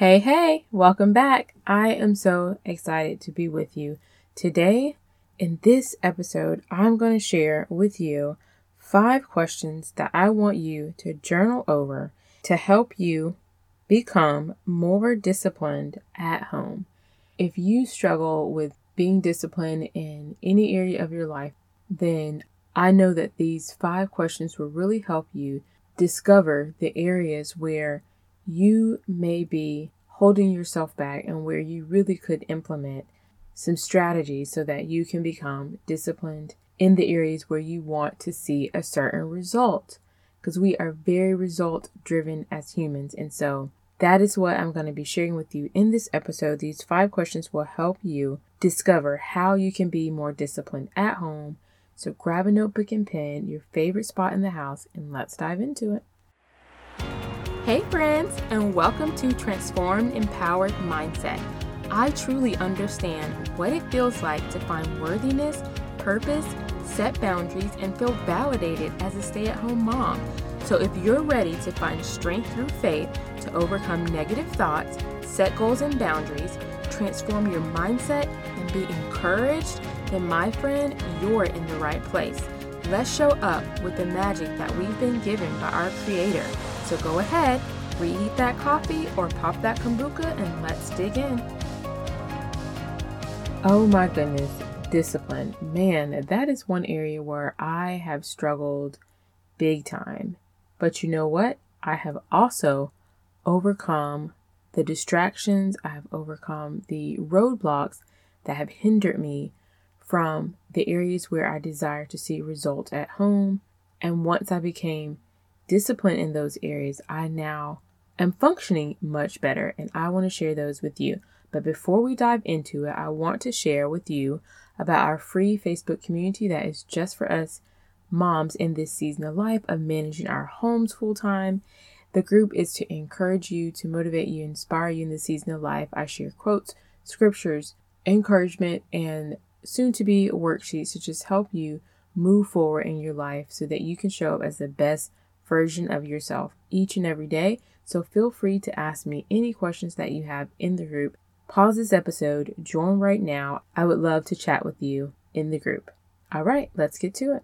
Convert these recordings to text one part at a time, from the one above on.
Hey, hey, welcome back. I am so excited to be with you. Today, in this episode, I'm going to share with you five questions that I want you to journal over to help you become more disciplined at home. If you struggle with being disciplined in any area of your life, then I know that these five questions will really help you discover the areas where you may be holding yourself back and where you really could implement some strategies so that you can become disciplined in the areas where you want to see a certain result. Because we are very result driven as humans. And so that is what I'm going to be sharing with you in this episode. These five questions will help you discover how you can be more disciplined at home. So grab a notebook and pen, your favorite spot in the house, and let's dive into it. Hey, friends, and welcome to Transformed Empowered Mindset. I truly understand what it feels like to find worthiness, purpose, set boundaries, and feel validated as a stay at home mom. So, if you're ready to find strength through faith to overcome negative thoughts, set goals and boundaries, transform your mindset, and be encouraged, then, my friend, you're in the right place. Let's show up with the magic that we've been given by our Creator so go ahead, reheat that coffee or pop that kombucha and let's dig in. Oh my goodness, discipline. Man, that is one area where I have struggled big time. But you know what? I have also overcome the distractions, I have overcome the roadblocks that have hindered me from the areas where I desire to see results at home. And once I became discipline in those areas, I now am functioning much better and I want to share those with you. But before we dive into it, I want to share with you about our free Facebook community that is just for us moms in this season of life of managing our homes full time. The group is to encourage you, to motivate you, inspire you in this season of life. I share quotes, scriptures, encouragement, and soon to be worksheets to just help you move forward in your life so that you can show up as the best version of yourself each and every day. So feel free to ask me any questions that you have in the group. Pause this episode, join right now. I would love to chat with you in the group. All right, let's get to it.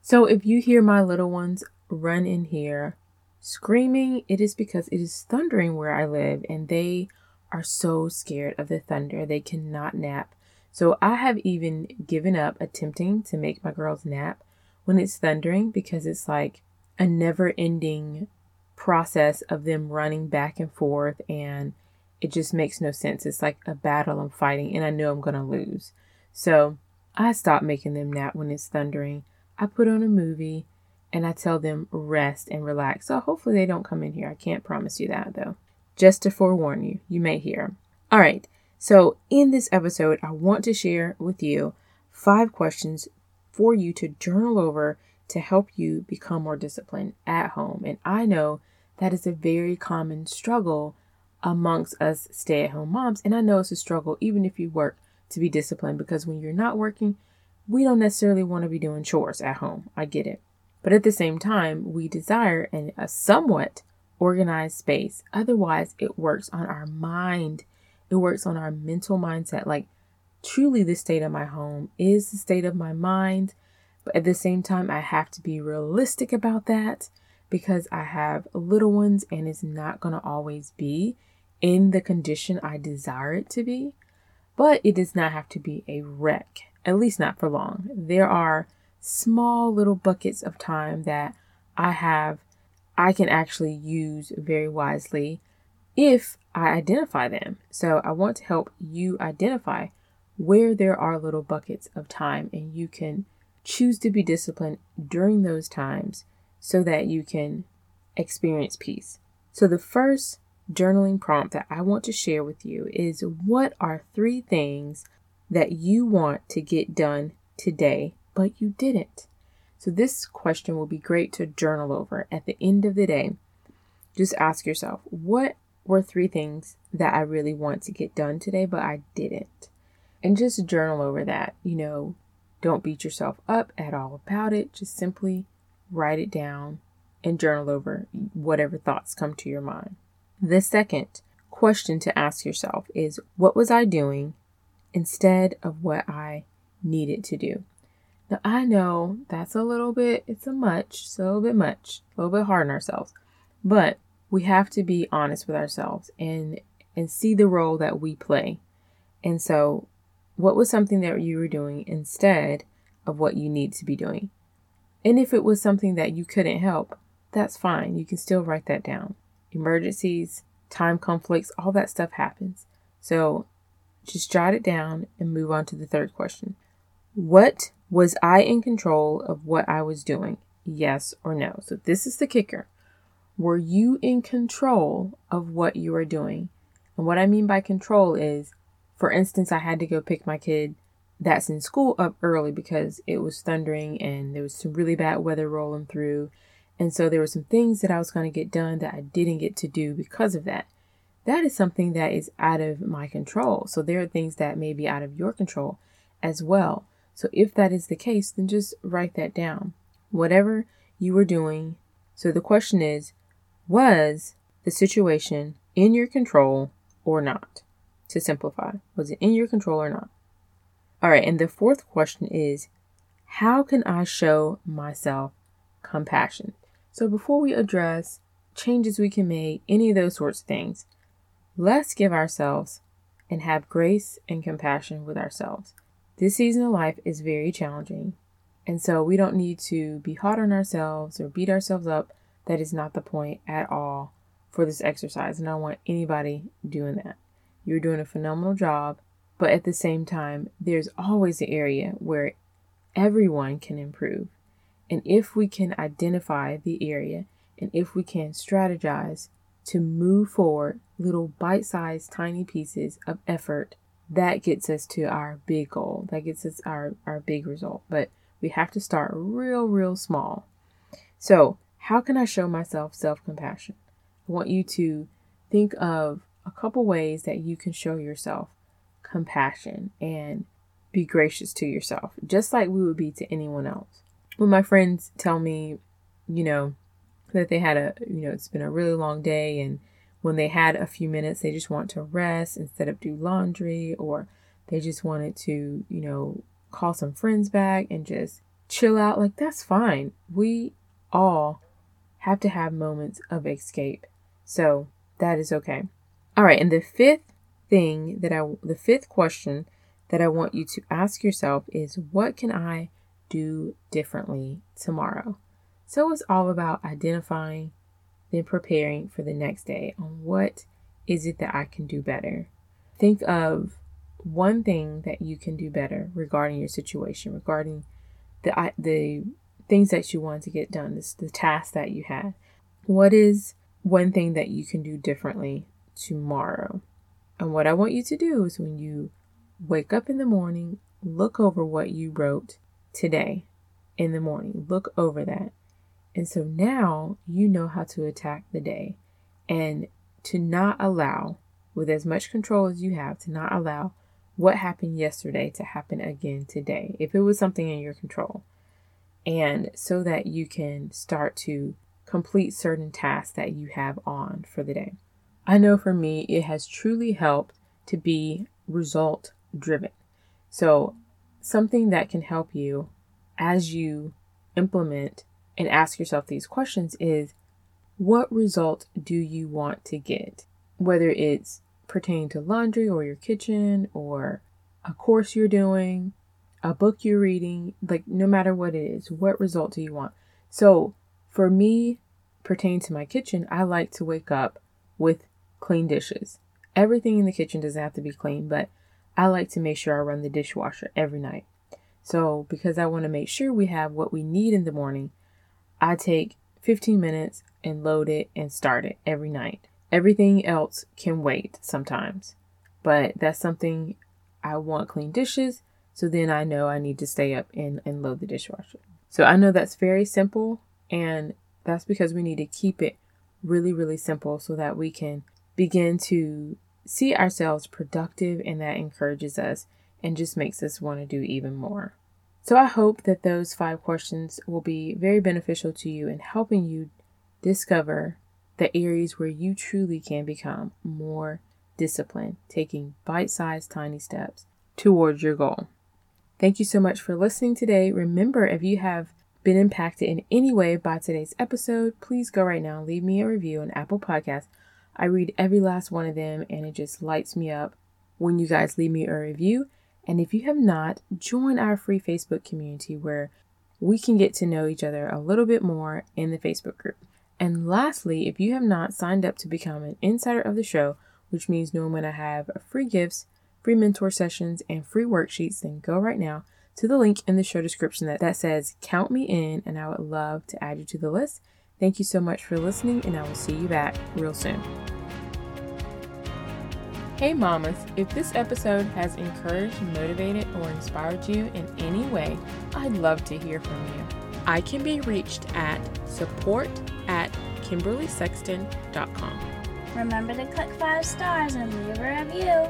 So if you hear my little ones run in here screaming, it is because it is thundering where I live and they are so scared of the thunder. They cannot nap. So I have even given up attempting to make my girls nap when it's thundering because it's like a never ending process of them running back and forth and it just makes no sense. It's like a battle I'm fighting and I know I'm going to lose. So I stop making them nap when it's thundering. I put on a movie and I tell them rest and relax. So hopefully they don't come in here. I can't promise you that though. Just to forewarn you, you may hear. All right. So in this episode, I want to share with you five questions for you to journal over to help you become more disciplined at home. And I know that is a very common struggle amongst us stay at home moms. And I know it's a struggle even if you work to be disciplined because when you're not working, we don't necessarily want to be doing chores at home. I get it. But at the same time, we desire an, a somewhat organized space. Otherwise, it works on our mind, it works on our mental mindset. Like, truly, the state of my home is the state of my mind but at the same time, I have to be realistic about that because I have little ones and it's not going to always be in the condition I desire it to be. But it does not have to be a wreck, at least not for long. There are small little buckets of time that I have, I can actually use very wisely if I identify them. So I want to help you identify where there are little buckets of time and you can choose to be disciplined during those times so that you can experience peace. So, the first journaling prompt that I want to share with you is what are three things that you want to get done today, but you didn't? So, this question will be great to journal over at the end of the day. Just ask yourself, what were three things that I really want to get done today, but I didn't? And just journal over that. You know, don't beat yourself up at all about it. Just simply write it down and journal over whatever thoughts come to your mind. The second question to ask yourself is what was I doing instead of what I needed to do? Now, I know that's a little bit, it's a much, it's a bit much, a little bit hard on ourselves, but we have to be honest with ourselves and and see the role that we play. And so, what was something that you were doing instead of what you need to be doing? And if it was something that you couldn't help, that's fine. You can still write that down. Emergencies, time conflicts, all that stuff happens. So just jot it down and move on to the third question. What was I in control of what I was doing? Yes or no? So this is the kicker. Were you in control of what you are doing? And what I mean by control is, for instance, I had to go pick my kid that's in school up early because it was thundering and there was some really bad weather rolling through. And so there were some things that I was going to get done that I didn't get to do because of that. That is something that is out of my control. So there are things that may be out of your control as well. So if that is the case, then just write that down. Whatever you were doing. So the question is was the situation in your control or not? To simplify, was it in your control or not? All right, and the fourth question is how can I show myself compassion? So before we address changes we can make, any of those sorts of things, let's give ourselves and have grace and compassion with ourselves. This season of life is very challenging, and so we don't need to be hard on ourselves or beat ourselves up. That is not the point at all for this exercise, and I don't want anybody doing that. You're doing a phenomenal job but at the same time, there's always an area where everyone can improve. And if we can identify the area and if we can strategize to move forward little bite sized tiny pieces of effort, that gets us to our big goal. That gets us our, our big result. But we have to start real, real small. So, how can I show myself self compassion? I want you to think of a couple ways that you can show yourself compassion and be gracious to yourself, just like we would be to anyone else. When my friends tell me, you know, that they had a, you know, it's been a really long day and when they had a few minutes, they just want to rest instead of do laundry or they just wanted to, you know, call some friends back and just chill out. Like, that's fine. We all have to have moments of escape. So that is okay. All right. And the fifth thing that I, the fifth question that I want you to ask yourself is what can I do differently tomorrow? So it's all about identifying, then preparing for the next day on what is it that I can do better. Think of one thing that you can do better regarding your situation, regarding the the things that you want to get done, this, the task that you had. What is one thing that you can do differently tomorrow? And what I want you to do is when you wake up in the morning, look over what you wrote today in the morning. Look over that. And so now you know how to attack the day and to not allow, with as much control as you have, to not allow what happened yesterday to happen again today, if it was something in your control. And so that you can start to complete certain tasks that you have on for the day. I know for me, it has truly helped to be result driven. So, something that can help you as you implement and ask yourself these questions is what result do you want to get? Whether it's pertaining to laundry or your kitchen or a course you're doing, a book you're reading, like no matter what it is, what result do you want? So, for me, pertaining to my kitchen, I like to wake up with clean dishes. Everything in the kitchen doesn't have to be clean, but I like to make sure I run the dishwasher every night. So, because I want to make sure we have what we need in the morning, I take 15 minutes and load it and start it every night. Everything else can wait sometimes, but that's something I want clean dishes. So then I know I need to stay up and, and load the dishwasher. So I know that's very simple, and that's because we need to keep it really, really simple so that we can begin to see ourselves productive and that encourages us and just makes us want to do even more. So I hope that those five questions will be very beneficial to you in helping you discover the areas where you truly can become more disciplined, taking bite sized tiny steps towards your goal. Thank you so much for listening today. Remember, if you have been impacted in any way by today's episode, please go right now and leave me a review on Apple Podcasts. I read every last one of them and it just lights me up when you guys leave me a review. And if you have not, join our free Facebook community where we can get to know each other a little bit more in the Facebook group. And lastly, if you have not signed up to become an insider of the show, which means knowing when I have free gifts, free mentor sessions, and free worksheets, then go right now to the link in the show description that, that says Count Me In, and I would love to add you to the list. Thank you so much for listening, and I will see you back real soon. Hey, mamas, if this episode has encouraged, motivated, or inspired you in any way, I'd love to hear from you. I can be reached at support at kimberleysexton.com. Remember to click five stars and leave a review.